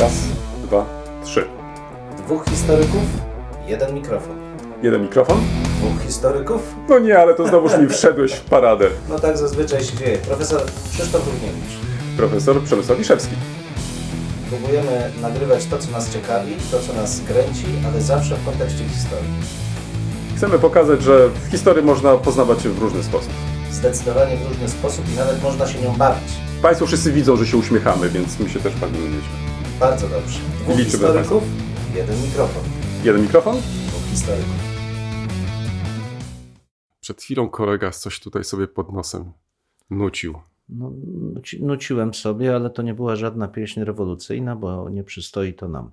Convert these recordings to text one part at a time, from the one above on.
Raz, dwa, trzy. Dwóch historyków, jeden mikrofon. Jeden mikrofon? Dwóch historyków? No nie, ale to znowuż mi wszedłeś w paradę. No tak zazwyczaj się dzieje. Profesor Krzysztof Równiewicz. Profesor Przemysław Wiszewski. Próbujemy nagrywać to, co nas ciekawi, to, co nas kręci, ale zawsze w kontekście historii. Chcemy pokazać, że w historii można poznawać się w różny sposób. Zdecydowanie w różny sposób i nawet można się nią bawić. Państwo wszyscy widzą, że się uśmiechamy, więc my się też bawimy nieźle. Bardzo dobrze. Dwóch Liczymy historyków, jeden mikrofon. Jeden mikrofon? Dwóch historyków. Przed chwilą kolega coś tutaj sobie pod nosem nucił. No, nuci, nuciłem sobie, ale to nie była żadna pieśń rewolucyjna, bo nie przystoi to nam.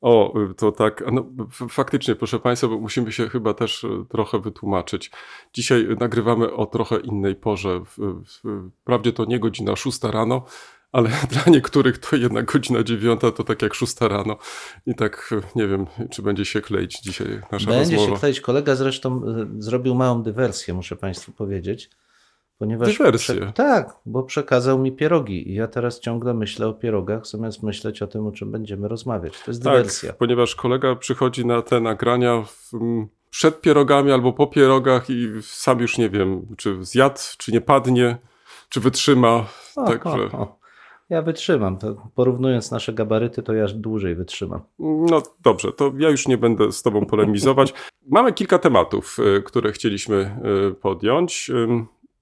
O, to tak, no, faktycznie, proszę Państwa, bo musimy się chyba też e, trochę wytłumaczyć. Dzisiaj nagrywamy o trochę innej porze. Wprawdzie to nie godzina 6 rano, ale dla niektórych to jednak godzina 9 to tak jak 6 rano. I tak nie wiem, czy będzie się kleić dzisiaj nasza Będzie rozmowa. się kleić. Kolega zresztą e, zrobił małą dywersję, muszę Państwu powiedzieć. Ponieważ Dywersję? tak, bo przekazał mi pierogi i ja teraz ciągle myślę o pierogach, zamiast myśleć o tym, o czym będziemy rozmawiać. To jest dywersja. Tak, ponieważ kolega przychodzi na te nagrania w, przed pierogami albo po pierogach i sam już nie wiem, czy zjadł, czy nie padnie, czy wytrzyma. O, Także o, o. Ja wytrzymam. To porównując nasze gabaryty, to ja dłużej wytrzymam. No dobrze, to ja już nie będę z Tobą polemizować. Mamy kilka tematów, y, które chcieliśmy y, podjąć.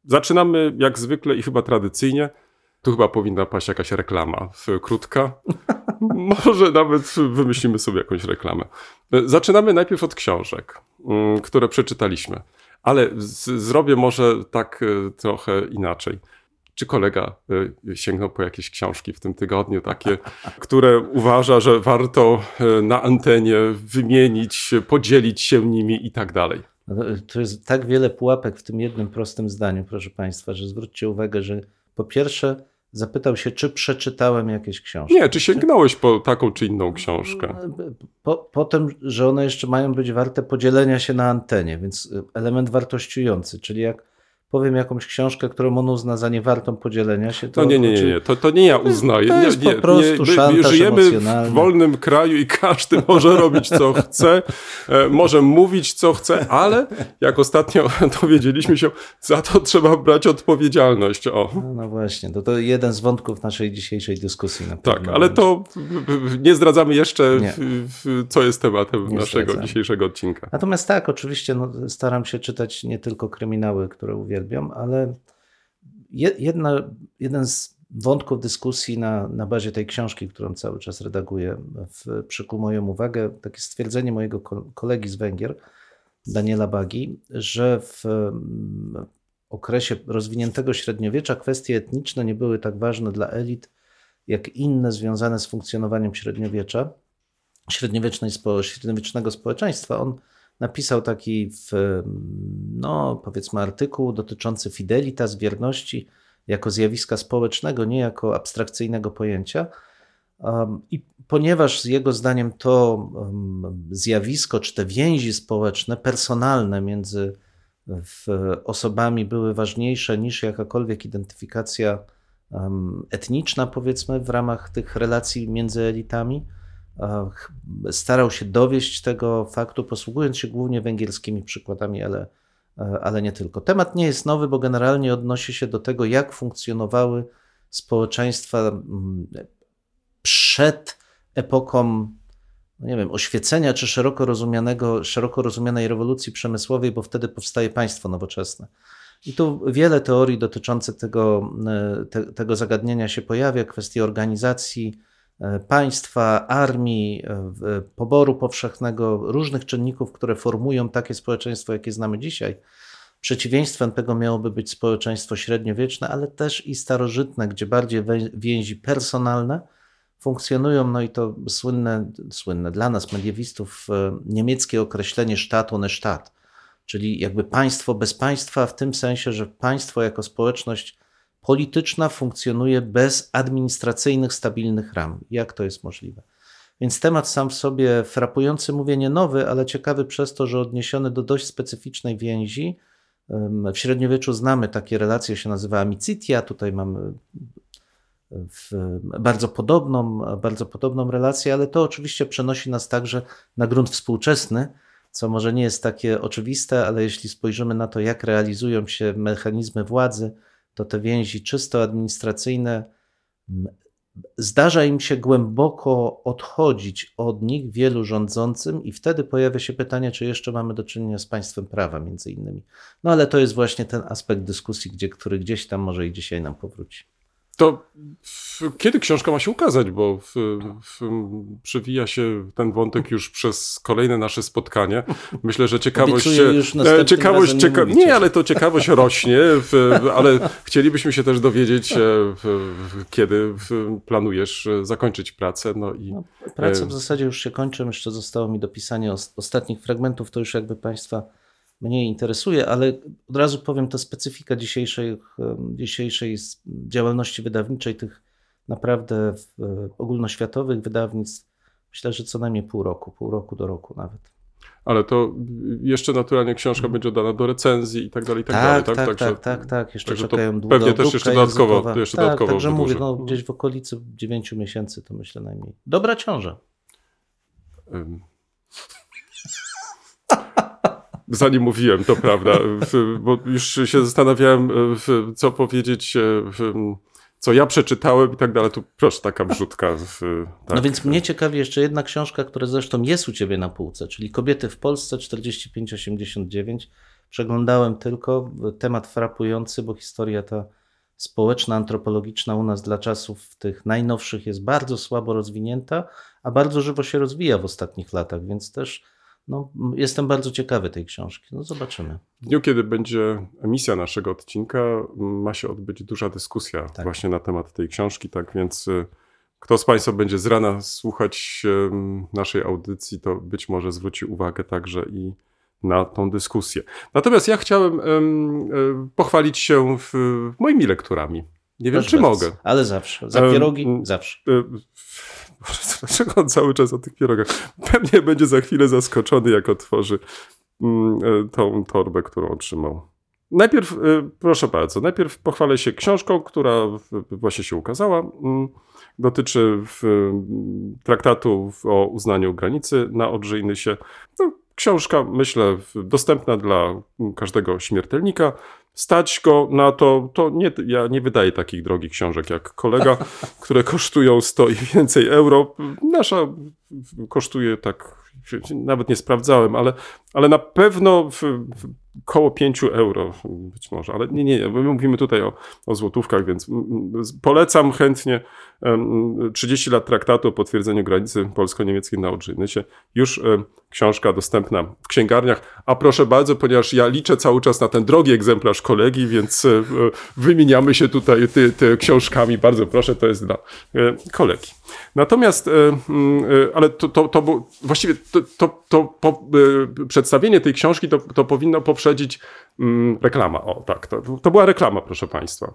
Zaczynamy jak zwykle i chyba tradycyjnie. Tu chyba powinna paść jakaś reklama krótka. Może nawet wymyślimy sobie jakąś reklamę. Y, Zaczynamy najpierw od książek, które przeczytaliśmy, ale zrobię może tak trochę inaczej. Czy kolega y, sięgnął po jakieś książki w tym tygodniu, takie, które uważa, że warto y, na antenie wymienić, podzielić się nimi i tak dalej? No to- jest tak wiele pułapek w tym jednym prostym zdaniu, proszę Państwa, że zwróćcie uwagę, że po pierwsze zapytał się, czy przeczytałem jakieś książki. Nie, czy sięgnąłeś po taką czy inną książkę? Po, potem, że one jeszcze mają być warte podzielenia się na antenie, więc y, element wartościujący, czyli jak powiem jakąś książkę, którą on uzna za niewartą podzielenia się, to No nie, nie, nie, nie. To, to nie ja uznaję. to nie, jest nie, po prostu nie. Szantaż żyjemy w wolnym kraju i każdy może robić co chce, e, może mówić co chce, ale jak ostatnio dowiedzieliśmy się, za to trzeba brać odpowiedzialność. O. No, no właśnie, to, to jeden z wątków naszej dzisiejszej dyskusji. Na Tak, ale to nie zdradzamy jeszcze, Nie. co jest tematem Nie naszego zdradzamy. dzisiejszego odcinka. Natomiast tak, oczywiście no, staram się czytać nie tylko kryminały, które uwielbiam, ale je- jedna, jeden z wątków dyskusji na, na bazie tej książki, którą cały czas redaguję, w, przykuł moją uwagę takie stwierdzenie mojego ko- kolegi z Węgier, Daniela Bagi, że w mm, okresie rozwiniętego średniowiecza kwestie etniczne nie były tak ważne dla elit, jak inne związane z funkcjonowaniem średniowiecza, średniowiecznej spo, średniowiecznego społeczeństwa. On napisał taki, w, no, powiedzmy, artykuł dotyczący fidelitas, wierności jako zjawiska społecznego, nie jako abstrakcyjnego pojęcia. Um, I ponieważ jego zdaniem to um, zjawisko, czy te więzi społeczne, personalne między osobami były ważniejsze niż jakakolwiek identyfikacja um, etniczna, powiedzmy, w ramach tych relacji między elitami, starał się dowieść tego faktu, posługując się głównie węgierskimi przykładami, ale, e, ale nie tylko. Temat nie jest nowy, bo generalnie odnosi się do tego, jak funkcjonowały społeczeństwa przed epoką, no nie wiem, oświecenia czy szeroko, rozumianego, szeroko rozumianej rewolucji przemysłowej, bo wtedy powstaje państwo nowoczesne. I tu wiele teorii dotyczących tego, e, te, tego zagadnienia się pojawia, kwestie organizacji e, państwa, armii, e, w- poboru powszechnego, różnych czynników, które formują takie społeczeństwo, jakie znamy dzisiaj. Przeciwieństwem tego miałoby być społeczeństwo średniowieczne, ale też i starożytne, gdzie bardziej więzi personalne funkcjonują, no i to słynne, słynne dla nas, mediewistów, e, niemieckie określenie Staat ohne Staat, czyli jakby państwo bez państwa, w tym sensie, że państwo jako społeczność polityczna funkcjonuje bez administracyjnych, stabilnych ram. Jak to jest możliwe? Więc temat sam w sobie frapujący, mówię nie nowy, ale ciekawy przez to, że odniesiony do dość specyficznej więzi. W średniowieczu znamy takie relacje, się nazywa amicitia. Tutaj mamy bardzo podobną, bardzo podobną relację, ale to oczywiście przenosi nas także na grunt współczesny, co może nie jest takie oczywiste, ale jeśli spojrzymy na to, jak realizują się mechanizmy władzy, to te więzi czysto administracyjne zdarza im się głęboko odchodzić od nich wielu rządzącym i wtedy pojawia się pytanie, czy jeszcze mamy do czynienia z państwem prawa między innymi. No ale to jest właśnie ten aspekt dyskusji, gdzie, który gdzieś tam może i dzisiaj nam powróci. To kiedy książka ma się ukazać, bo w, w, przewija się ten wątek już przez kolejne nasze spotkanie. Myślę, że ciekawość. E, ciekawość, cieka nie, nie, ale to ciekawość rośnie, w, ale chcielibyśmy się też dowiedzieć, e, kiedy planujesz zakończyć pracę. No i, no, praca w zasadzie już się kończy. Jeszcze zostało mi dopisanie ostatnich fragmentów. To już jakby Państwa mnie interesuje, ale od razu powiem, to specyfika dzisiejszej, dzisiejszej działalności wydawniczej, tych naprawdę ogólnoświatowych wydawnictw, myślę, że co najmniej pół roku, pół roku do roku nawet. Ale to jeszcze naturalnie książka będzie dana do recenzji i tak dalej, i tak, tak dalej. Tak, tak, także, tak, tak, tak. Jeszcze także czekają długo. Pewnie też jeszcze dodatkowo. Jeszcze tak, dodatkowo także mówię, no, gdzieś w okolicy 9 miesięcy to myślę najmniej. Dobra ciąża. Um zanim mówiłem, to prawda, bo już się zastanawiałem, co powiedzieć, co ja przeczytałem i tak dalej. Tu proszę, taka wrzutka. Tak. No więc mnie ciekawi jeszcze jedna książka, która zresztą jest u ciebie na półce, czyli Kobiety w Polsce 4589. Przeglądałem tylko temat frapujący, bo historia ta społeczna, antropologiczna u nas dla czasów tych najnowszych jest bardzo słabo rozwinięta, a bardzo żywo się rozwija w ostatnich latach, więc też no, jestem bardzo ciekawy tej książki. No, zobaczymy. W dniu, kiedy będzie emisja naszego odcinka, ma się odbyć duża dyskusja tak. właśnie na temat tej książki, tak więc y, kto z Państwa będzie z rana słuchać naszej audycji, to być może zwróci uwagę także i na tą dyskusję. Natomiast ja chciałem um, pochwalić się w, moimi lekturami. Nie wiem, Proszę czy bardzo. mogę. Ale zawsze. Za pierogi um, zawsze. Dlaczego on cały czas o tych pierogach? Pewnie będzie za chwilę zaskoczony, jak otworzy mm, e, tą torbę, którą otrzymał. Najpierw, e, proszę bardzo, najpierw pochwalę się książką, która właśnie się ukazała. Mm, dotyczy traktatu o uznaniu granicy na Odrzyjnysie. No, książka, myślę, dostępna dla każdego śmiertelnika. Stać go na to, to nie, ja nie wydaję takich drogich książek jak kolega, które kosztują 100 i więcej euro. Nasza kosztuje tak, nawet nie sprawdzałem, ale, ale na pewno w, w koło 5 euro być może, ale nie, nie, my mówimy tutaj o, o złotówkach, więc polecam chętnie 30 lat traktatu o potwierdzeniu granicy polsko-niemieckiej na Odrzynysie. Już książka dostępna w księgarniach, a proszę bardzo, ponieważ ja liczę cały czas na ten drogi egzemplarz kolegi, więc e, wymieniamy się tutaj ty, ty książkami. Bardzo proszę, to jest dla e, kolegi. Natomiast, e, ale to, to, to właściwie to, to, to po, przedstawienie tej książki to, to powinno poprzedzić reklama. O tak, to, to była reklama, proszę Państwa.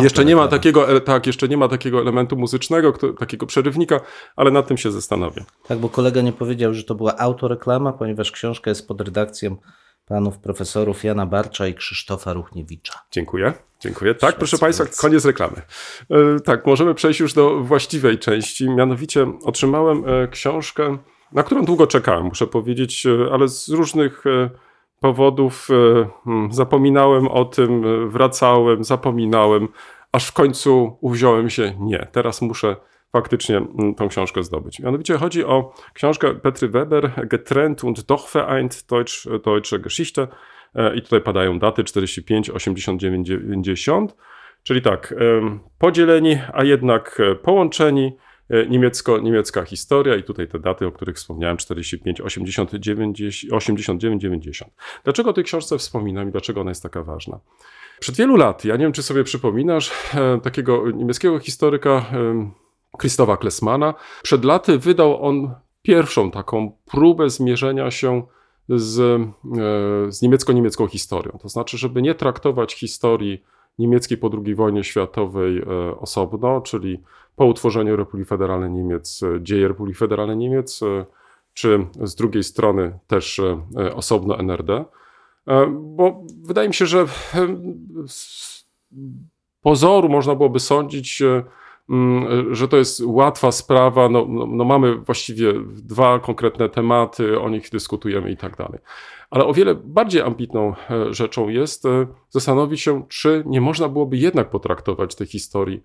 Jeszcze nie, ma takiego, tak, jeszcze nie ma takiego elementu muzycznego, kto, takiego przerywnika, ale nad tym się zastanowię. Tak, bo kolega nie powiedział, że to była autoreklama, ponieważ książka jest pod redakcją panów profesorów Jana Barcza i Krzysztofa Ruchniewicza. Dziękuję, dziękuję. Tak, proszę Państwa, koniec reklamy. E, tak, możemy przejść już do właściwej części. Mianowicie otrzymałem e, książkę, na którą długo czekałem, muszę powiedzieć, e, ale z różnych powodów e, hmm, zapominałem o tym, e, wracałem, zapominałem, aż w końcu uwziąłem się, nie, teraz muszę faktycznie mm, tą książkę zdobyć. Mianowicie chodzi o książkę Petry Weber, Getrennt und doch vereint Deutsch, Deutsche Geschichte. E, i tutaj padają daty 45, 89, 90, czyli tak, podzieleni, a jednak połączeni, E, niemiecko-niemiecka historia i tutaj te daty, o których wspomniałem, 45, 89, 89, 90. Dlaczego o tej książce wspominam i dlaczego ona jest taka ważna? Przed wielu lat, ja nie wiem, czy sobie przypominasz, e, takiego niemieckiego historyka e, Christofa Klesmana, przed laty wydał on pierwszą taką próbę zmierzenia się z, z niemiecko-niemiecką historią. To znaczy, żeby nie traktować historii niemieckiej po II wojnie światowej e, osobno, czyli po utworzeniu Republiki Federalnej Niemiec, e, dzieje Republiki Federalnej Niemiec, e, czy z drugiej strony też osobno NRD. Bo wydaje mi się, że z pozoru można byłoby sądzić, że to jest łatwa sprawa. No, no, no mamy właściwie dwa konkretne tematy, o nich dyskutujemy i tak dalej. Ale o wiele bardziej ambitną e, rzeczą jest e, zastanowić się, czy nie można byłoby jednak potraktować tej historii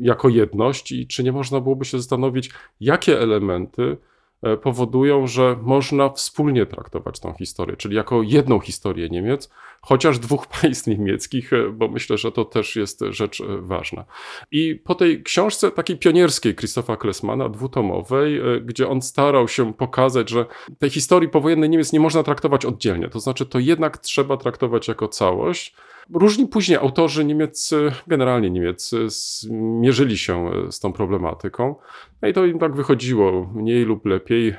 jako jedność i czy nie można byłoby się zastanowić, jakie elementy E, powodują, że można wspólnie traktować tą historię, czyli jako jedną historię Niemiec, chociaż dwóch państw niemieckich, e, bo myślę, że to też jest rzecz e, ważna. I po tej książce takiej pionierskiej Krzysztofa Klesmana, dwutomowej, gdzie on starał się pokazać, że tej historii powojennej Niemiec nie można traktować oddzielnie, to znaczy to jednak trzeba traktować jako całość, Różni później autorzy niemieccy, generalnie niemieccy, mierzyli się z tą problematyką. No i to im tak wychodziło, mniej lub lepiej. E,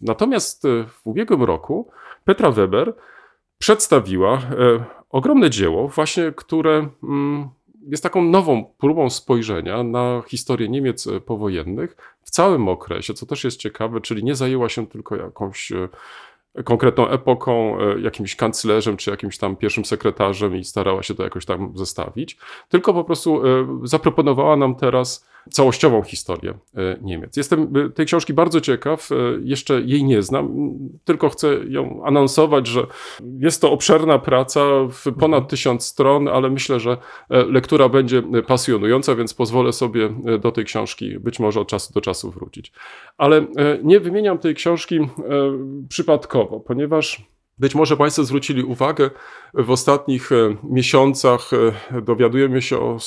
natomiast w ubiegłym roku Petra Weber przedstawiła e, ogromne dzieło, właśnie które mm, jest taką nową próbą spojrzenia na historię Niemiec powojennych w całym okresie, co też jest ciekawe, czyli nie zajęła się tylko jakąś e, konkretną epoką, e, jakimś kanclerzem czy jakimś tam pierwszym sekretarzem i starała się to jakoś tam zestawić, tylko po prostu e, zaproponowała nam teraz całościową historię e, Niemiec. Jestem tej książki bardzo ciekaw, jeszcze jej nie znam, tylko chcę ją anonsować, że jest to obszerna praca w ponad mhm. tysiąc stron, ale myślę, że lektura będzie pasjonująca, więc pozwolę sobie do tej książki być może od czasu do czasu wrócić. Ale nie wymieniam tej książki przypadkowo ponieważ być może Państwo zwrócili uwagę, w ostatnich e, miesiącach e, dowiadujemy się o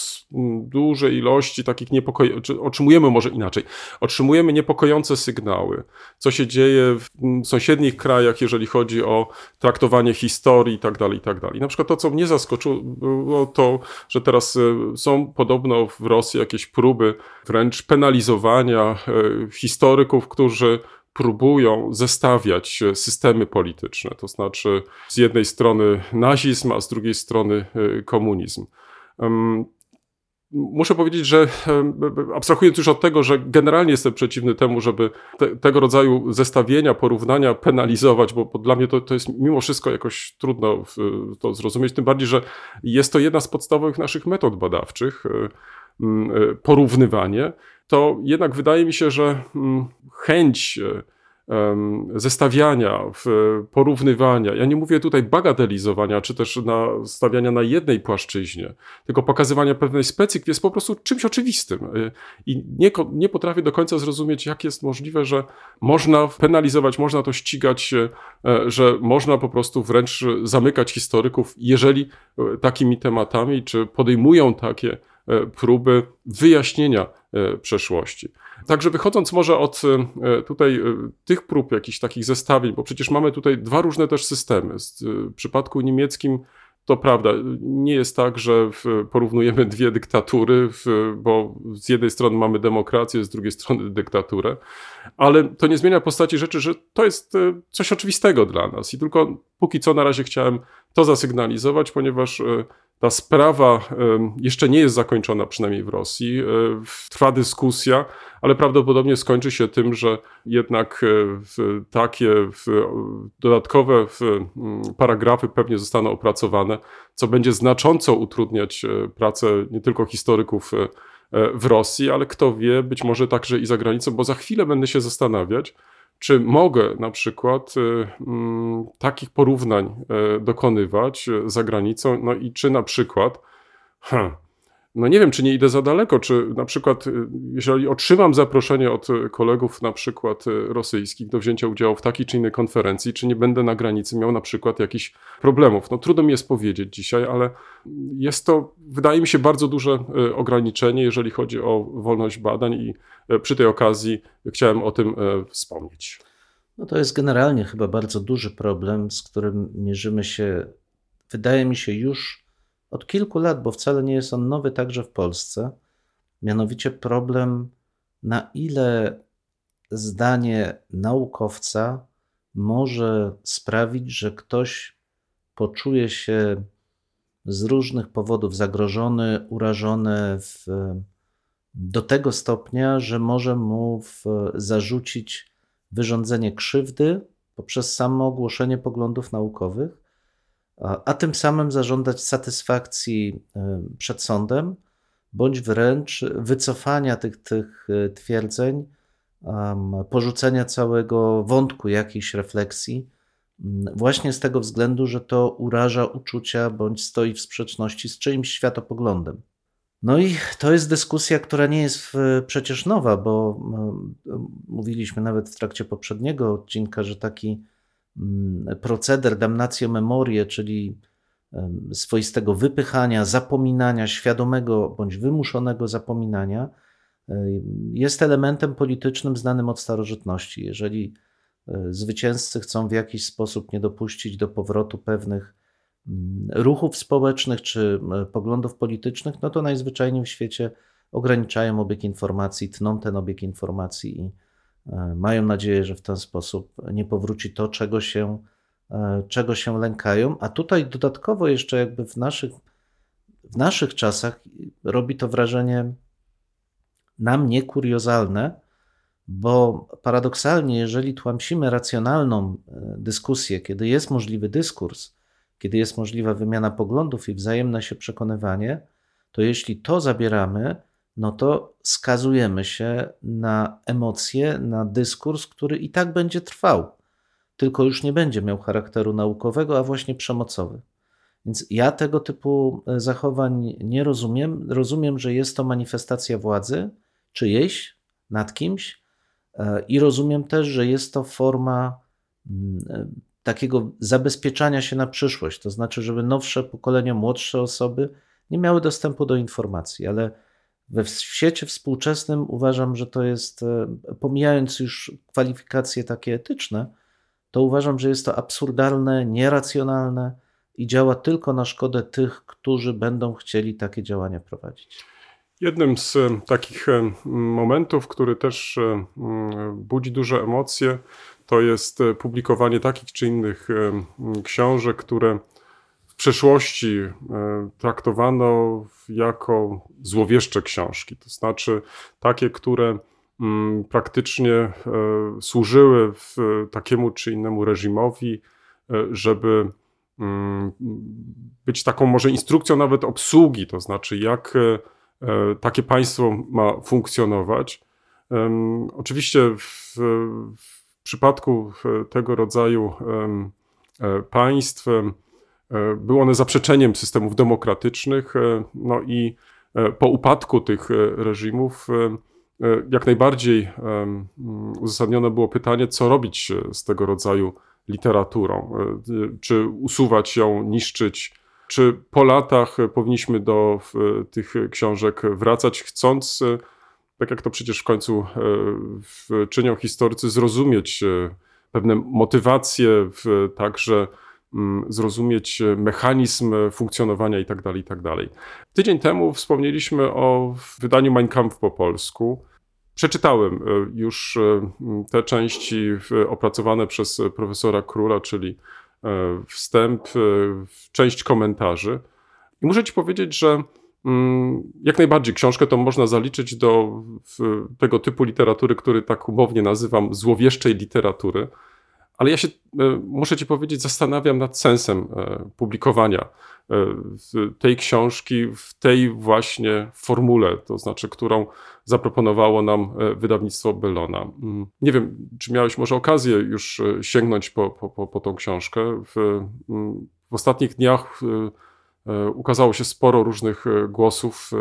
dużej ilości takich niepokojących, otrzymujemy może inaczej, otrzymujemy niepokojące sygnały, co się dzieje w sąsiednich krajach, jeżeli chodzi o traktowanie historii i tak dalej, i tak. Na przykład to, co mnie zaskoczyło, było to, że teraz e, są podobno w Rosji jakieś próby wręcz penalizowania historyków, którzy próbują zestawiać systemy polityczne, to znaczy z jednej strony nazizm, a z drugiej strony y, komunizm. Muszę powiedzieć, że abstrahując już od tego, że generalnie jestem przeciwny temu, żeby te, tego rodzaju zestawienia, porównania penalizować, bo, bo dla mnie to, to jest mimo wszystko jakoś trudno to zrozumieć, tym bardziej, że jest to jedna z podstawowych naszych metod badawczych, y, porównywanie to jednak wydaje mi się, że mm, chęć zestawiania, porównywania, ja nie mówię tutaj bagatelizowania, czy też na, stawiania na jednej płaszczyźnie, tylko pokazywania pewnej specyfiki jest po prostu czymś oczywistym. Y, I nie, nie potrafię do końca zrozumieć, jak jest możliwe, że można penalizować, można to ścigać, e, że można po prostu wręcz zamykać historyków, jeżeli e, takimi tematami, czy podejmują takie e, próby wyjaśnienia przeszłości. Także wychodząc może od e, tutaj e, tych prób, jakichś takich zestawień, bo przecież mamy tutaj dwa różne też systemy. W przypadku niemieckim to prawda, nie jest tak, że porównujemy dwie dyktatury, bo z jednej strony mamy demokrację, z drugiej strony dyktaturę, ale to nie zmienia postaci rzeczy, że to jest e, coś oczywistego dla nas i tylko póki co na razie chciałem to zasygnalizować, ponieważ ta sprawa jeszcze nie jest zakończona, przynajmniej w Rosji. Trwa dyskusja ale prawdopodobnie skończy się tym, że jednak e, takie dodatkowe paragrafy pewnie zostaną opracowane, co będzie znacząco utrudniać e, pracę nie tylko historyków e, w Rosji, ale kto wie, być może także i za granicą, bo za chwilę będę się zastanawiać, czy mogę na przykład mm, takich porównań dokonywać za granicą, no i czy na przykład, hmm, no nie wiem, czy nie idę za daleko, czy na przykład, y, jeżeli otrzymam zaproszenie od kolegów, na przykład y, rosyjskich, do wzięcia udziału w takiej czy innej konferencji, czy nie będę na granicy miał na przykład jakichś problemów. No trudno mi jest powiedzieć dzisiaj, ale jest to, wydaje mi się, bardzo duże y, ograniczenie, jeżeli chodzi o wolność badań i przy tej okazji chciałem o tym wspomnieć. No to jest generalnie chyba bardzo duży problem, z którym mierzymy się, wydaje mi się, już od kilku lat, bo wcale nie jest on nowy także w Polsce, mianowicie problem, na ile zdanie naukowca może sprawić, że ktoś poczuje się z różnych powodów zagrożony, urażony w, do tego stopnia, że może mu w, zarzucić wyrządzenie krzywdy poprzez samo ogłoszenie poglądów naukowych a tym samym zażądać satysfakcji przed sądem, bądź wręcz wycofania tych, tych twierdzeń, porzucenia całego wątku jakiejś refleksji, właśnie z tego względu, że to uraża uczucia bądź stoi w sprzeczności z czyimś światopoglądem. No i to jest dyskusja, która nie jest przecież nowa, bo mówiliśmy nawet w trakcie poprzedniego odcinka, że taki proceder damnatio memorie, czyli swoistego wypychania, zapominania, świadomego bądź wymuszonego zapominania, jest elementem politycznym znanym od starożytności. Jeżeli e, zwycięzcy chcą w jakiś sposób nie dopuścić do powrotu pewnych mm, ruchów społecznych czy e, poglądów politycznych, no to najzwyczajniej w świecie ograniczają obieg informacji, tną ten obieg informacji i e, mają nadzieję, że w ten sposób nie powróci to, czego się, czego się lękają. A tutaj dodatkowo jeszcze jakby w naszych, w naszych czasach robi to wrażenie na mnie kuriozalne, bo paradoksalnie, jeżeli tłamsimy racjonalną e, dyskusję, kiedy jest możliwy dyskurs, kiedy jest możliwa wymiana poglądów i wzajemne się przekonywanie, to jeśli to zabieramy, no to skazujemy się na emocje, na dyskurs, który i tak będzie trwał, tylko już nie będzie miał charakteru naukowego, a właśnie przemocowy. Więc ja tego typu e, zachowań nie rozumiem. Rozumiem, że jest to manifestacja władzy, czyjejś nad kimś e, i rozumiem też, że jest to forma mm, e, takiego zabezpieczania się na przyszłość, to znaczy, żeby nowsze pokolenia, młodsze osoby nie miały dostępu do informacji, ale we świecie współczesnym uważam, że to jest, e, pomijając już kwalifikacje takie etyczne, to uważam, że jest to absurdalne, nieracjonalne i działa tylko na szkodę tych, którzy będą chcieli takie działania prowadzić. Jednym z e, takich e, momentów, który też budzi duże emocje, to jest publikowanie takich czy innych książek, które przeszłości traktowano jako złowieszcze książki. To znaczy takie, które praktycznie służyły takiemu czy innemu reżimowi, żeby być taką może instrukcją nawet obsługi, to znaczy jak E, takie państwo ma funkcjonować. Oczywiście w, w przypadku tego rodzaju e, państw e, były one zaprzeczeniem systemów demokratycznych, no i po upadku tych reżimów jak najbardziej uzasadnione było pytanie, co robić z tego rodzaju literaturą. Czy usuwać ją, niszczyć, czy po latach powinniśmy do tych książek wracać, chcąc, e, tak jak to przecież w końcu e, czynią historycy, zrozumieć e, pewne motywacje, także zrozumieć mechanizm funkcjonowania itd., tak itd. Tak Tydzień temu wspomnieliśmy o wydaniu Mein Kampf po polsku. Przeczytałem już te części opracowane przez profesora Króla, czyli E, wstęp, e, część komentarzy. I muszę Ci powiedzieć, że mm, jak najbardziej książkę to można zaliczyć do tego typu literatury, który tak umownie nazywam złowieszczej literatury. Ale ja się, e, muszę Ci powiedzieć, zastanawiam nad sensem publikowania tej książki w tej właśnie formule, to znaczy, którą zaproponowało nam wydawnictwo Bellona. Mm, nie wiem, czy miałeś może okazję już sięgnąć po, po, po tą książkę. W, mm, w ostatnich dniach ukazało się sporo różnych głosów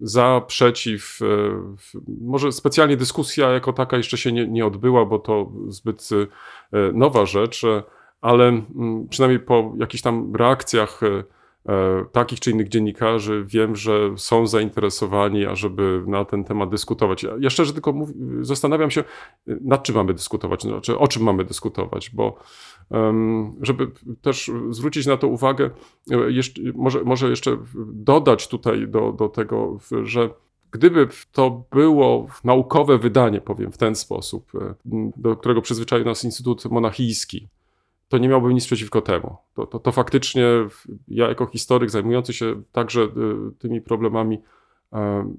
za, przeciw. Może specjalnie dyskusja jako taka jeszcze się nie, nie odbyła, bo to zbyt nowa rzecz ale mm, przynajmniej po jakichś tam reakcjach e, e, takich czy innych dziennikarzy wiem, że są zainteresowani, ażeby na ten temat dyskutować. Ja szczerze tylko mów, zastanawiam się, nad czym mamy dyskutować, znaczy o czym mamy dyskutować, bo żeby też zwrócić na to uwagę, e, jeszcze, może, może jeszcze dodać tutaj do, do tego, że Gdyby to było naukowe wydanie, powiem w ten sposób, do którego przyzwyczaił nas Instytut Monachijski, to nie miałbym nic przeciwko temu. To, to, to faktycznie ja, jako historyk zajmujący się także y, tymi problemami, e,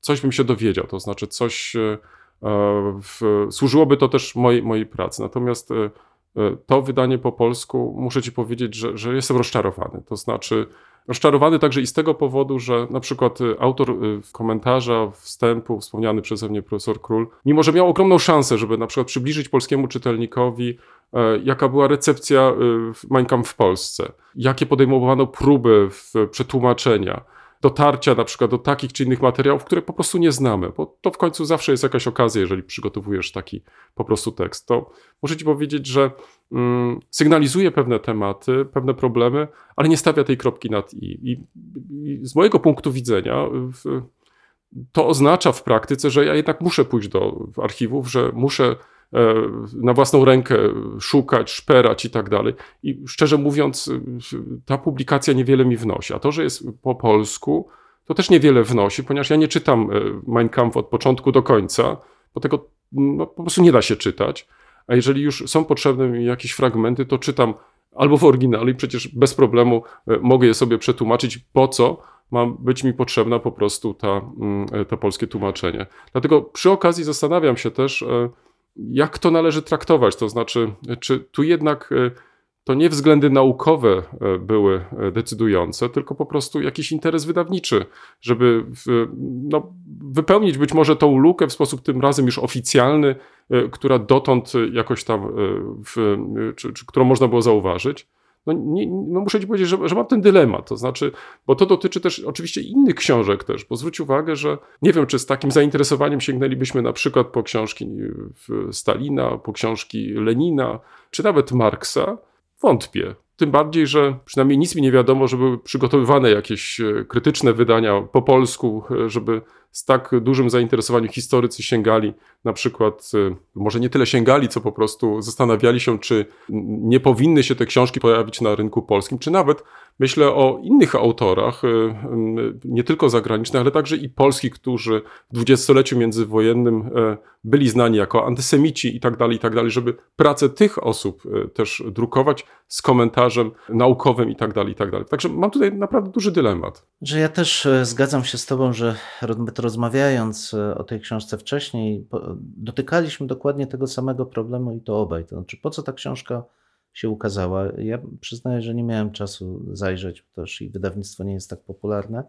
coś bym się dowiedział, to znaczy coś e, służyłoby to też mojej, mojej pracy. Natomiast e, to wydanie po polsku, muszę Ci powiedzieć, że, że jestem rozczarowany. To znaczy, Rozczarowany także i z tego powodu, że na przykład y, autor y, komentarza, wstępu, wspomniany przeze mnie profesor Król, mimo że miał ogromną szansę, żeby na przykład przybliżyć polskiemu czytelnikowi, e, jaka była recepcja y, Mein Kampf w Polsce, jakie podejmowano próby przetłumaczenia, dotarcia na przykład do takich czy innych materiałów, które po prostu nie znamy, bo to w końcu zawsze jest jakaś okazja, jeżeli przygotowujesz taki po prostu tekst. To muszę ci powiedzieć, że mm, sygnalizuje pewne tematy, pewne problemy, ale nie stawia tej kropki nad i. I, i z mojego punktu widzenia w, to oznacza w praktyce, że ja jednak muszę pójść do archiwów, że muszę na własną rękę szukać, szperać i tak dalej. I szczerze mówiąc, ta publikacja niewiele mi wnosi. A to, że jest po polsku, to też niewiele wnosi, ponieważ ja nie czytam e, Mein Kampf od początku do końca, bo tego no, po prostu nie da się czytać. A jeżeli już są potrzebne mi jakieś fragmenty, to czytam albo w oryginale i przecież bez problemu e, mogę je sobie przetłumaczyć, po co ma być mi potrzebna po prostu ta, mm, to polskie tłumaczenie. Dlatego przy okazji zastanawiam się też, jak to należy traktować. To znaczy, czy tu jednak e, to nie względy naukowe e, były e, decydujące, tylko po prostu jakiś interes wydawniczy, żeby no, wypełnić być może tą lukę w sposób tym razem już oficjalny, która dotąd jakoś tam, w, czy, czy którą można było zauważyć no, nie, no muszę ci powiedzieć, że, że mam ten dylemat, to znaczy, bo to dotyczy też oczywiście innych książek też, bo zwróć uwagę, że nie wiem, czy z takim zainteresowaniem sięgnęlibyśmy na przykład po książki Stalina, po książki Lenina, czy nawet Marksa, wątpię. Tym bardziej, że przynajmniej nic mi nie wiadomo, że były przygotowywane jakieś e, krytyczne wydania po polsku, e, żeby z tak dużym zainteresowaniem historycy sięgali, na przykład, e, może nie tyle sięgali, co po prostu zastanawiali się, czy nie powinny się te książki pojawić na rynku polskim, czy nawet myślę o innych autorach, nie tylko zagranicznych, ale także i polskich, którzy w dwudziestoleciu międzywojennym byli znani jako antysemici i tak dalej, i tak dalej, żeby pracę tych osób też drukować z komentarzem naukowym i tak dalej, i tak dalej. Także mam tutaj naprawdę duży dylemat. Że ja też e, zgadzam się z Tobą, że rozmawiając e, o tej książce wcześniej, dotykaliśmy dokładnie tego samego problemu i to obaj. To znaczy, po co ta książka się ukazała? Ja przyznaję, że nie miałem czasu zajrzeć, też i wydawnictwo nie jest tak popularne,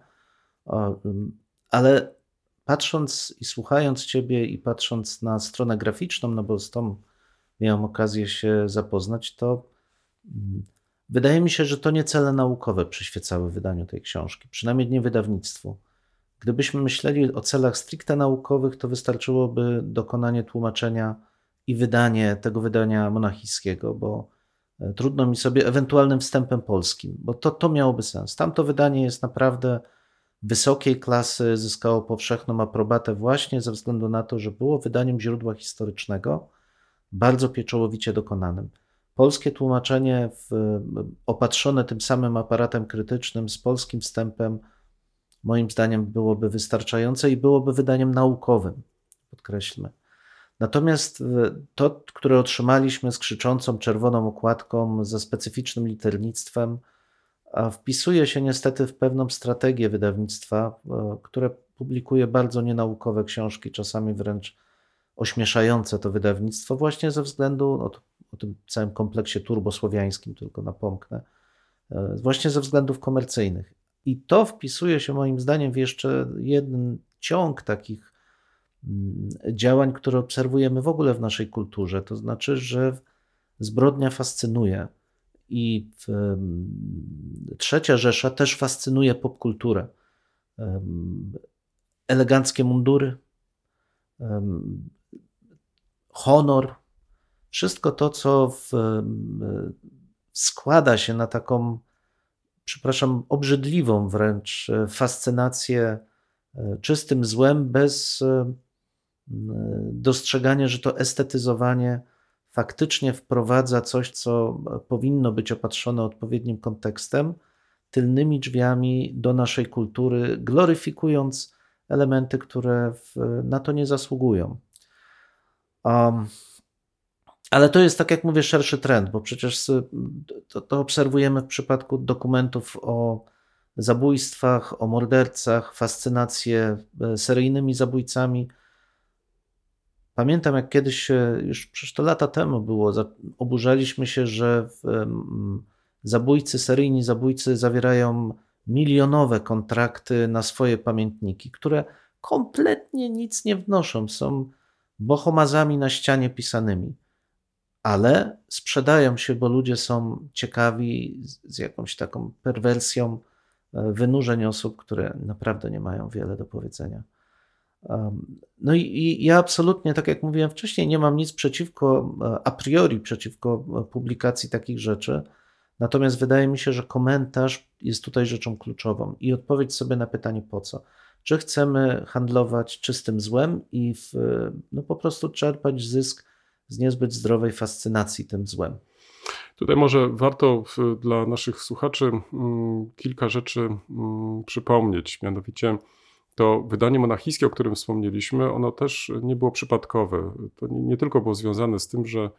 ale patrząc i słuchając Ciebie i patrząc na stronę graficzną, no bo z tą miałem okazję się zapoznać, to wydaje mi się, że to nie cele naukowe przyświecały wydaniu tej książki, przynajmniej nie wydawnictwu. Gdybyśmy myśleli o celach stricte naukowych, to wystarczyłoby dokonanie tłumaczenia i wydanie tego wydania monachijskiego, bo e, trudno mi sobie ewentualnym wstępem polskim, bo to, to miałoby sens. Tamto wydanie jest naprawdę wysokiej klasy, zyskało powszechną aprobatę właśnie ze względu na to, że było wydaniem źródła historycznego, bardzo pieczołowicie dokonanym. Polskie tłumaczenie w, opatrzone tym samym aparatem krytycznym z polskim wstępem, moim zdaniem, byłoby wystarczające i byłoby wydaniem naukowym, podkreślmy. Natomiast e, to, które otrzymaliśmy z krzyczącą czerwoną okładką, ze specyficznym liternictwem, wpisuje się niestety w pewną strategię wydawnictwa, e, które publikuje bardzo nienaukowe książki, czasami wręcz ośmieszające to wydawnictwo, właśnie ze względu, no, o tym całym kompleksie turbosłowiańskim tylko napomknę, e, właśnie ze względów komercyjnych. I to wpisuje się moim zdaniem w jeszcze jeden ciąg takich mm, działań, które obserwujemy w ogóle w naszej kulturze. To znaczy, że zbrodnia fascynuje i trzecia Rzesza też fascynuje popkulturę. Eleganckie mundury, honor, wszystko to, co w, składa się na taką, przepraszam, obrzydliwą wręcz e, fascynację e, czystym złem, bez e, dostrzegania, że to estetyzowanie faktycznie wprowadza coś, co powinno być opatrzone odpowiednim kontekstem, tylnymi drzwiami do naszej kultury, gloryfikując elementy, które w, na to nie zasługują. Um, ale to jest, tak jak mówię, szerszy trend, bo przecież to, to obserwujemy w przypadku dokumentów o zabójstwach, o mordercach, fascynację e, seryjnymi zabójcami. Pamiętam, jak kiedyś, już przecież to lata temu było, oburzaliśmy się, że zabójcy, seryjni zabójcy zawierają milionowe kontrakty na swoje pamiętniki, które kompletnie nic nie wnoszą, są bohomazami na ścianie pisanymi, ale sprzedają się, bo ludzie są ciekawi z jakąś taką perwersją e, wynurzeń osób, które naprawdę nie mają wiele do powiedzenia. No i, i, ja absolutnie, tak jak mówiłem wcześniej, nie mam nic przeciwko, e, a priori przeciwko publikacji takich rzeczy. Natomiast wydaje mi się, że komentarz jest tutaj rzeczą kluczową i odpowiedź sobie na pytanie po co. Czy chcemy handlować czystym złem i w, no po prostu czerpać zysk z niezbyt zdrowej fascynacji tym złem? Tutaj może warto dla naszych słuchaczy mm, kilka rzeczy mm, przypomnieć. Mianowicie to wydanie monachijskie, o którym wspomnieliśmy, ono też nie było przypadkowe. To nie tylko było związane z tym, że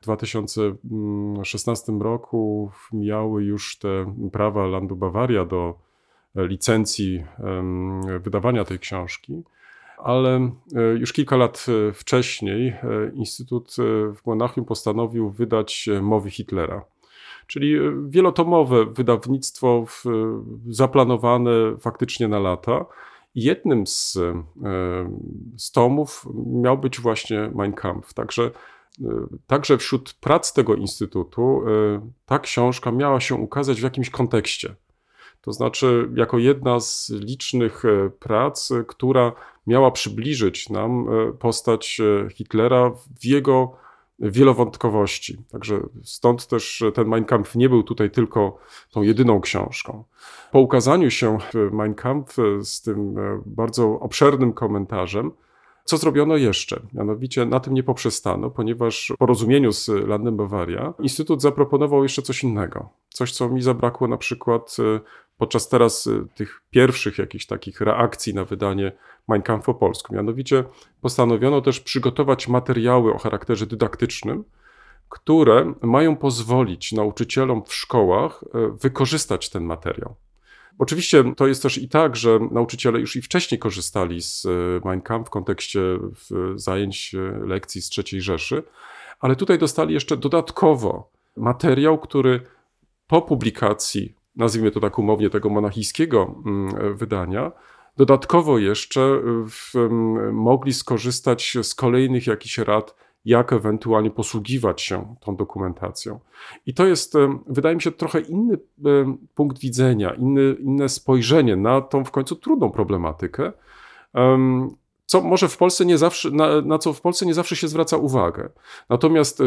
w 2016 roku miały już te prawa Landu Bawaria do licencji wydawania tej książki, ale e, już kilka lat e, wcześniej e, Instytut w Monachium postanowił wydać Mowy Hitlera. Czyli wielotomowe wydawnictwo zaplanowane faktycznie na lata. Jednym z, z tomów miał być właśnie Mein Kampf. Także Także wśród prac tego instytutu ta książka miała się ukazać w jakimś kontekście. To znaczy, jako jedna z licznych e, prac, e, która miała przybliżyć nam e, postać Hitlera w jego wielowątkowości. Także stąd też ten Mein Kampf nie był tutaj tylko tą jedyną książką. Po ukazaniu się Mein Kampf z tym bardzo obszernym komentarzem, co zrobiono jeszcze? Mianowicie na tym nie poprzestano, ponieważ w porozumieniu z Landem Bawaria Instytut zaproponował jeszcze coś innego. Coś, co mi zabrakło na przykład podczas teraz e, tych pierwszych jakichś takich reakcji na wydanie Mein Kampf po polsku. Mianowicie postanowiono też przygotować materiały o charakterze dydaktycznym, które mają pozwolić nauczycielom w szkołach e, wykorzystać ten materiał. Oczywiście to jest też i tak, że nauczyciele już i wcześniej korzystali z e, Mein Kampf w kontekście zajęć lekcji z III Rzeszy, ale tutaj dostali jeszcze dodatkowo materiał, który po publikacji, nazwijmy to tak umownie, tego monachijskiego mm, wydania, dodatkowo jeszcze w, mogli skorzystać z kolejnych jakichś rad jak ewentualnie posługiwać się tą dokumentacją. I to jest, wydaje mi się, trochę inny punkt widzenia, inny, inne spojrzenie na tą w końcu trudną problematykę, co może w Polsce nie zawsze, na, na co w Polsce nie zawsze się zwraca uwagę. Natomiast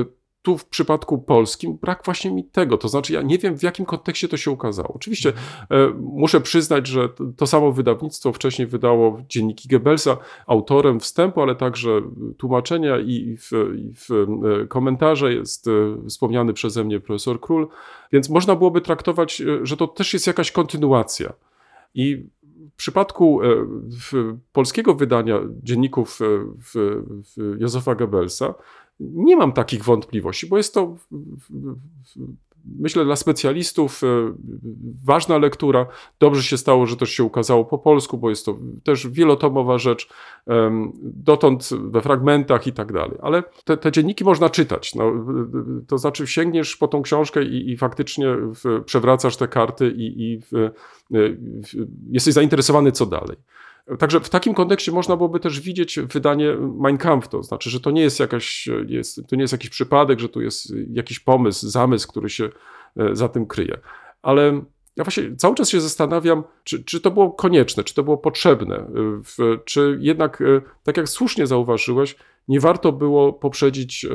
tu w przypadku polskim brak właśnie mi tego. To znaczy, ja nie wiem, w jakim kontekście to się ukazało. Oczywiście e, muszę przyznać, że to samo wydawnictwo wcześniej wydało dzienniki Goebbelsa autorem wstępu, ale także tłumaczenia i w, i w e, komentarze jest e, wspomniany przeze mnie profesor Król, więc można byłoby traktować, e, że to też jest jakaś kontynuacja. I w przypadku polskiego wydania dzienników Józefa Goebbelsa nie mam takich wątpliwości, bo jest to, myślę, dla specjalistów e, ważna lektura. Dobrze się stało, że też się ukazało po polsku, bo jest to też wielotomowa rzecz, dotąd we fragmentach i tak dalej. Ale te, te dzienniki można czytać. No, to znaczy, sięgniesz po tą książkę i, i faktycznie przewracasz te karty i, i w, jesteś zainteresowany, co dalej. Także w takim kontekście można byłoby też widzieć wydanie Mein Kampf, to znaczy, że to nie jest, jakaś, jest, to nie jest jakiś przypadek, że tu jest jakiś pomysł, zamysł, który się e, za tym kryje. Ale ja właśnie cały czas się zastanawiam, czy, czy to było konieczne, czy to było potrzebne, e, czy jednak, e, tak jak słusznie zauważyłeś, nie warto było poprzedzić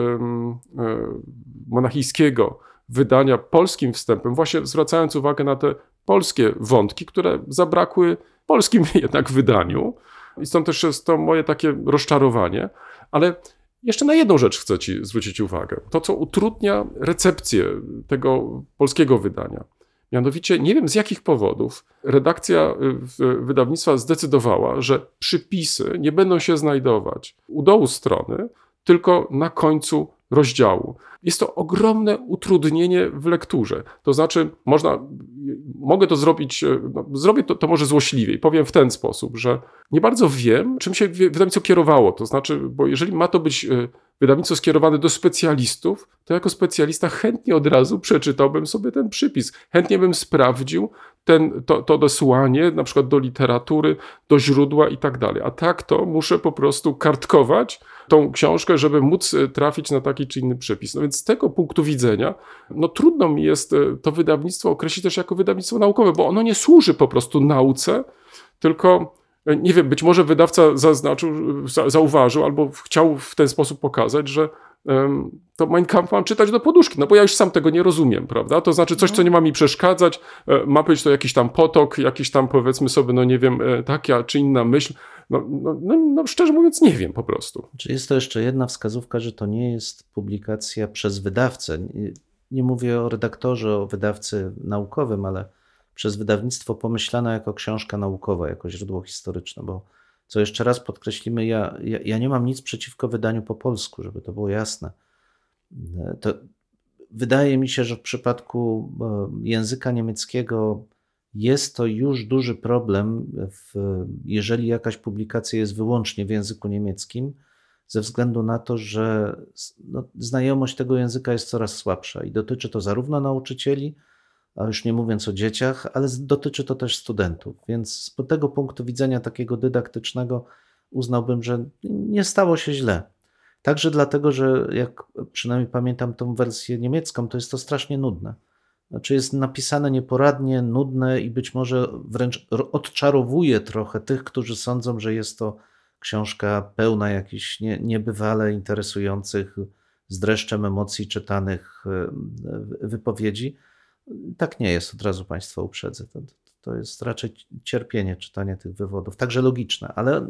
monachijskiego wydania polskim wstępem, właśnie zwracając uwagę na te polskie wątki, które zabrakły polskim jednak wydaniu. I stąd też jest to moje takie rozczarowanie. Ale jeszcze na jedną rzecz chcę Ci zwrócić uwagę. To, co utrudnia recepcję tego polskiego wydania. Mianowicie, nie wiem z jakich powodów, redakcja y, wydawnictwa zdecydowała, że przypisy nie będą się znajdować u dołu strony, tylko na końcu rozdziału. Jest to ogromne utrudnienie w lekturze. To znaczy, można, mogę to zrobić, e, no, zrobię to, to może złośliwie i powiem w ten sposób, że nie bardzo wiem, czym się wydawnictwo kierowało. To znaczy, bo jeżeli ma to być e, wydawnictwo skierowane do specjalistów, to jako specjalista chętnie od razu przeczytałbym sobie ten przypis. Chętnie bym sprawdził ten, to, to odesłanie, na przykład do literatury, do źródła i tak dalej. A tak to muszę po prostu kartkować tą książkę, żeby móc e, trafić na taki czy inny przepis. No więc z tego punktu widzenia, no trudno mi jest e, to wydawnictwo określić też jako wydawnictwo naukowe, bo ono nie służy po prostu nauce, tylko e, nie wiem, być może wydawca zaznaczył, zauważył albo chciał w ten sposób pokazać, że to Mein Kampf mam czytać do poduszki, no bo ja już sam tego nie rozumiem, prawda? To znaczy coś, co nie ma mi przeszkadzać, ma być to jakiś tam potok, jakiś tam powiedzmy sobie, no nie wiem, taka czy inna myśl, no, no, no, no, szczerze mówiąc, nie wiem po prostu. Czy jest to jeszcze jedna wskazówka, że to nie jest publikacja przez wydawcę? Nie, nie mówię o redaktorze, o wydawcy naukowym, ale przez wydawnictwo pomyślana jako książka naukowa, jako źródło historyczne, bo co jeszcze raz podkreślimy, ja, ja, ja nie mam nic przeciwko wydaniu po polsku, żeby to było jasne. To wydaje mi się, że w przypadku e, języka niemieckiego jest to już duży problem, w, jeżeli jakaś publikacja jest wyłącznie w języku niemieckim, ze względu na to, że no, znajomość tego języka jest coraz słabsza i dotyczy to zarówno nauczycieli, a już nie mówiąc o dzieciach, ale dotyczy to też studentów. Więc z tego punktu widzenia takiego dydaktycznego uznałbym, że nie stało się źle. Także dlatego, że jak przynajmniej pamiętam tą wersję niemiecką, to jest to strasznie nudne. Znaczy jest napisane nieporadnie, nudne i być może wręcz odczarowuje trochę tych, którzy sądzą, że jest to książka pełna jakichś nie, niebywale interesujących, z dreszczem emocji czytanych wypowiedzi. Tak nie jest, od razu Państwa uprzedzę. To, to jest raczej cierpienie czytania tych wywodów, także logiczne, ale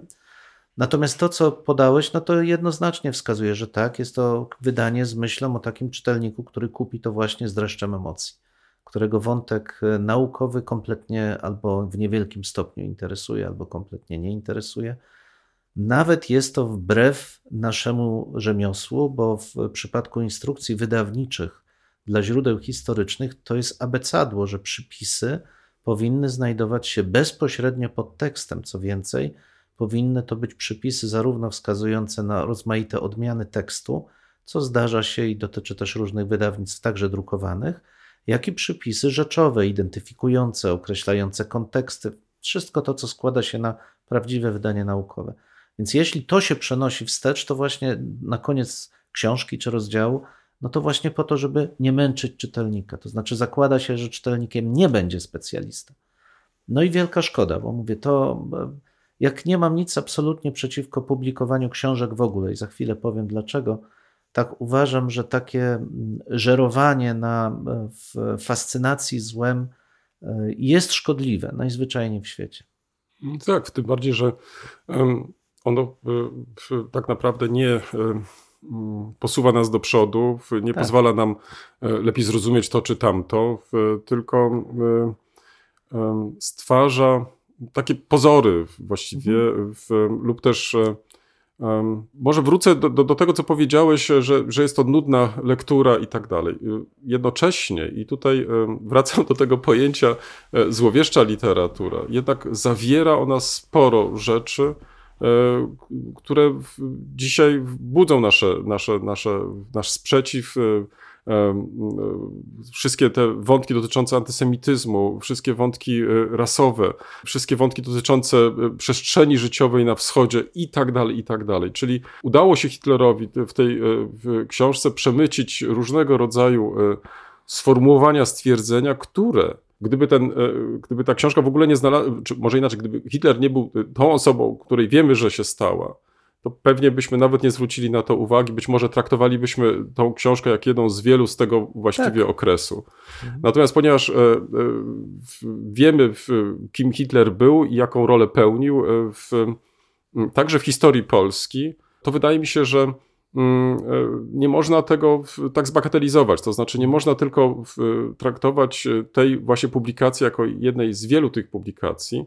natomiast to, co podałeś, no to jednoznacznie wskazuje, że tak, jest to wydanie z myślą o takim czytelniku, który kupi to właśnie z dreszczem emocji którego wątek naukowy kompletnie albo w niewielkim stopniu interesuje, albo kompletnie nie interesuje. Nawet jest to wbrew naszemu rzemiosłu, bo w przypadku instrukcji wydawniczych dla źródeł historycznych to jest abecadło, że przypisy powinny znajdować się bezpośrednio pod tekstem. Co więcej, powinny to być przypisy zarówno wskazujące na rozmaite odmiany tekstu, co zdarza się i dotyczy też różnych wydawnictw, także drukowanych, jak i przypisy rzeczowe, identyfikujące, określające konteksty, wszystko to, co składa się na prawdziwe wydanie naukowe. Więc jeśli to się przenosi wstecz, to właśnie na koniec książki czy rozdziału, no to właśnie po to, żeby nie męczyć czytelnika. To znaczy zakłada się, że czytelnikiem nie będzie specjalista. No i wielka szkoda, bo mówię, to jak nie mam nic absolutnie przeciwko publikowaniu książek w ogóle i za chwilę powiem dlaczego, tak uważam, że takie mm, żerowanie na fascynacji złem e, jest szkodliwe najzwyczajniej w świecie. Tak, tym bardziej, że ono e, tak naprawdę nie posuwa nas do przodu, nie tak. pozwala nam lepiej zrozumieć to czy tamto, tylko stwarza takie pozory właściwie mhm. lub też może wrócę do, do, do, tego, co powiedziałeś, że, że jest to nudna lektura i tak dalej. Jednocześnie, i tutaj wracam do tego pojęcia e, złowieszcza literatura, jednak zawiera ona sporo rzeczy, e, które dzisiaj budzą nasze, nasze, nasze, nasz sprzeciw, e, wszystkie te wątki dotyczące antysemityzmu, wszystkie wątki e, rasowe, wszystkie wątki dotyczące e, przestrzeni życiowej na wschodzie i tak dalej, i tak dalej. Czyli udało się Hitlerowi w tej e, w książce przemycić różnego rodzaju sformułowania, stwierdzenia, które gdyby, ten, gdyby ta książka w ogóle nie znalazła, czy może inaczej, gdyby Hitler nie był tą osobą, której wiemy, że się stała, to pewnie byśmy nawet nie zwrócili na to uwagi. Być może traktowalibyśmy tą książkę jak jedną z wielu z tego właściwie tak. okresu. Mhm. Natomiast ponieważ e, e, wiemy, kim Hitler był i jaką rolę pełnił, e, w, także w historii Polski, to wydaje mi się, że nie można tego tak zbagatelizować. To znaczy, nie można tylko traktować tej właśnie publikacji jako jednej z wielu tych publikacji,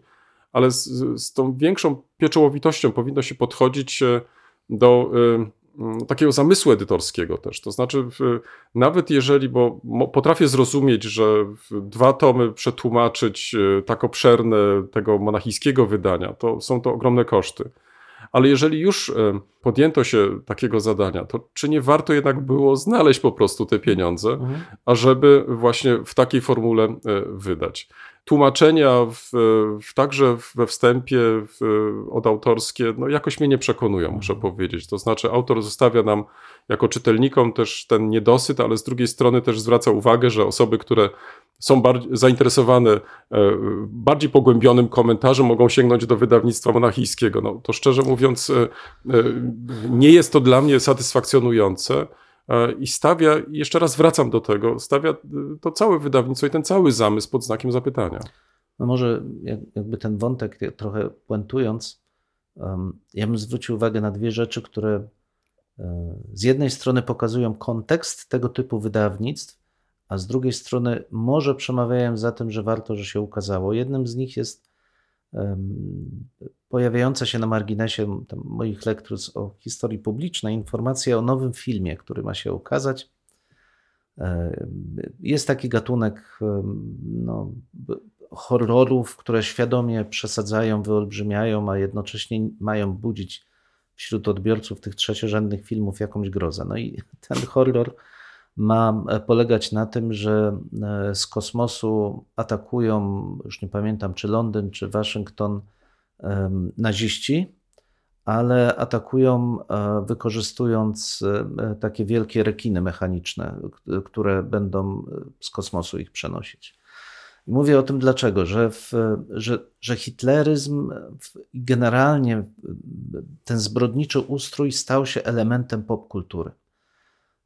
ale z, z tą większą pieczołowitością powinno się podchodzić e, do mm, takiego zamysłu edytorskiego też. To znaczy, nawet jeżeli, bo potrafię zrozumieć, że dwa tomy przetłumaczyć e, tak obszerne tego monachijskiego wydania, to są to ogromne koszty. Ale jeżeli już e, podjęto się takiego zadania, to czy nie warto jednak było znaleźć po prostu te pieniądze, Mhm. ażeby właśnie w takiej formule e, wydać. Tłumaczenia w, w, także we wstępie w, od autorskie, no jakoś mnie nie przekonują, muszę powiedzieć. To znaczy, autor zostawia nam jako czytelnikom też ten niedosyt, ale z drugiej strony też zwraca uwagę, że osoby, które są bardziej zainteresowane e, bardziej pogłębionym komentarzem, mogą sięgnąć do wydawnictwa monachijskiego. No, to szczerze mówiąc, e, e, nie jest to dla mnie satysfakcjonujące. E, I stawia, jeszcze raz wracam do tego, stawia e, to całe wydawnictwo i ten cały zamysł pod znakiem zapytania. No może jak- jakby ten wątek te- trochę puentując, ja bym zwrócił uwagę na dwie rzeczy, które e, z jednej strony pokazują kontekst tego typu wydawnictw, a z drugiej strony może przemawiają za tym, że warto, że się ukazało. Jednym z nich jest em, pojawiająca się na marginesie moich lektur o historii publicznej informacja o nowym filmie, który ma się ukazać. E, Jest taki gatunek no, horrorów, które świadomie przesadzają, wyolbrzymiają, a jednocześnie mają budzić wśród odbiorców tych trzeciorzędnych filmów jakąś grozę. No i ten horror ma e, polegać na tym, że e, z kosmosu atakują, już nie pamiętam, czy Londyn, czy Waszyngton, naziści, ale atakują e, wykorzystując e, takie wielkie rekiny mechaniczne, które będą e, z kosmosu ich przenosić. I mówię o tym dlaczego, że, w, że, że hitleryzm generalnie e, ten zbrodniczy ustrój stał się elementem popkultury.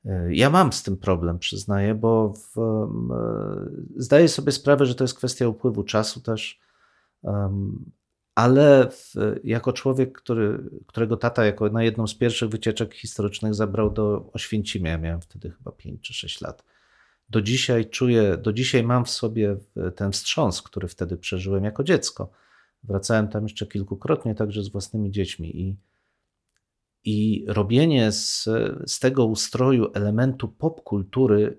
E, Ja mam z tym problem, przyznaję, bo w, e, zdaję sobie sprawę, że to jest kwestia upływu czasu też, ale w, jako człowiek, który, którego tata jako na jedną z pierwszych wycieczek historycznych zabrał do Oświęcimia, miałem wtedy chyba 5 czy 6 lat, do dzisiaj czuję, do dzisiaj mam w sobie ten wstrząs, który wtedy przeżyłem jako dziecko. Wracałem tam jeszcze kilkukrotnie, także z własnymi dziećmi i i robienie z, z tego ustroju elementu popkultury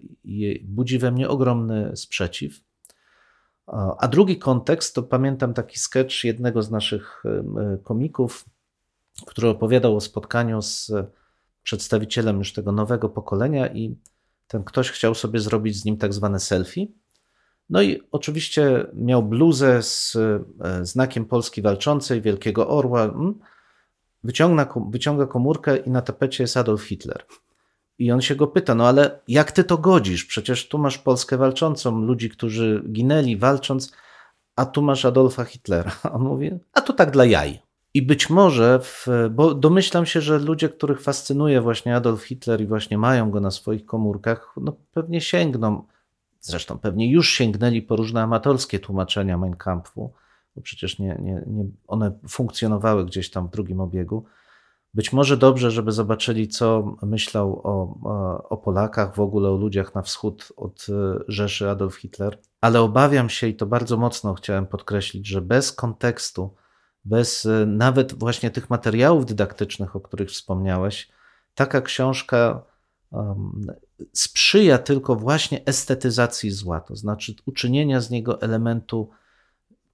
budzi we mnie ogromny sprzeciw. A drugi kontekst to pamiętam taki sketch jednego z naszych e, komików, który opowiadał o spotkaniu z przedstawicielem już tego nowego pokolenia i ten ktoś chciał sobie zrobić z nim tak zwane selfie. No i oczywiście miał bluzę z e, znakiem Polski Walczącej, Wielkiego Orła. mm. Wyciąga komórkę i na tapecie jest Adolf Hitler. I on się go pyta, no ale jak ty to godzisz? Przecież tu masz Polskę walczącą, ludzi, którzy ginęli walcząc, a tu masz Adolfa Hitlera. On mówi, a to tak dla jaj. I być może, w, bo domyślam się, że ludzie, których fascynuje właśnie Adolf Hitler i właśnie mają go na swoich komórkach, no pewnie sięgną, zresztą pewnie już sięgnęli po różne amatorskie tłumaczenia Mein Kampfu, bo przecież nie, nie, nie, one funkcjonowały gdzieś tam w drugim obiegu. Być może dobrze, żeby zobaczyli, co myślał o, o- Polakach, w ogóle o ludziach na wschód od e, Rzeszy Adolf Hitler, ale obawiam się i to bardzo mocno chciałem podkreślić, że bez kontekstu, bez e, nawet właśnie tych materiałów dydaktycznych, o których wspomniałeś, taka książka um, sprzyja tylko właśnie estetyzacji zła, to znaczy uczynienia z niego elementu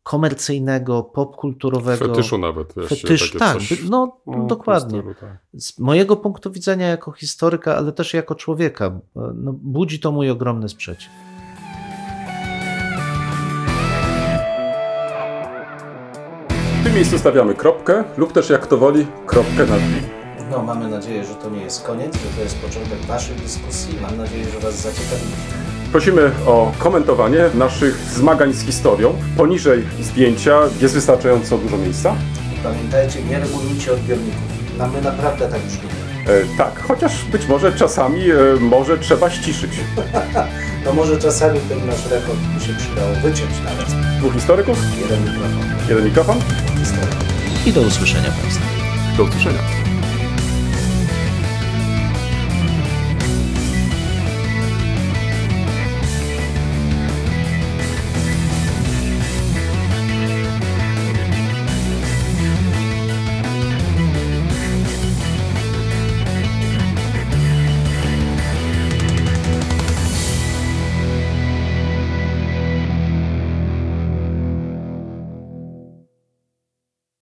komercyjnego, popkulturowego. Fetyszu nawet. Fetysz, tak, coś, no, no, dokładnie. stylu, tak. Z mojego punktu widzenia jako historyka, ale też jako człowieka, no, budzi to mój ogromny sprzeciw. W tym miejscu stawiamy kropkę lub też jak to woli, kropkę nad nim. No, mamy nadzieję, że to nie jest koniec, że to jest początek Waszej dyskusji. Mam nadzieję, że Was zaciekawi. Prosimy o komentowanie naszych zmagań z historią. Poniżej zdjęcia jest wystarczająco dużo miejsca. Pamiętajcie, nie regulujcie odbiorników. No, my naprawdę tak brzmimy. E, tak, chociaż być może czasami e, może trzeba ściszyć. No może czasami ten nasz rekord by się przydało wyciąć nawet. Dwóch historyków, Jeden mikrofon. jeden mikrofon. Historia. I do usłyszenia Państwa. Do usłyszenia.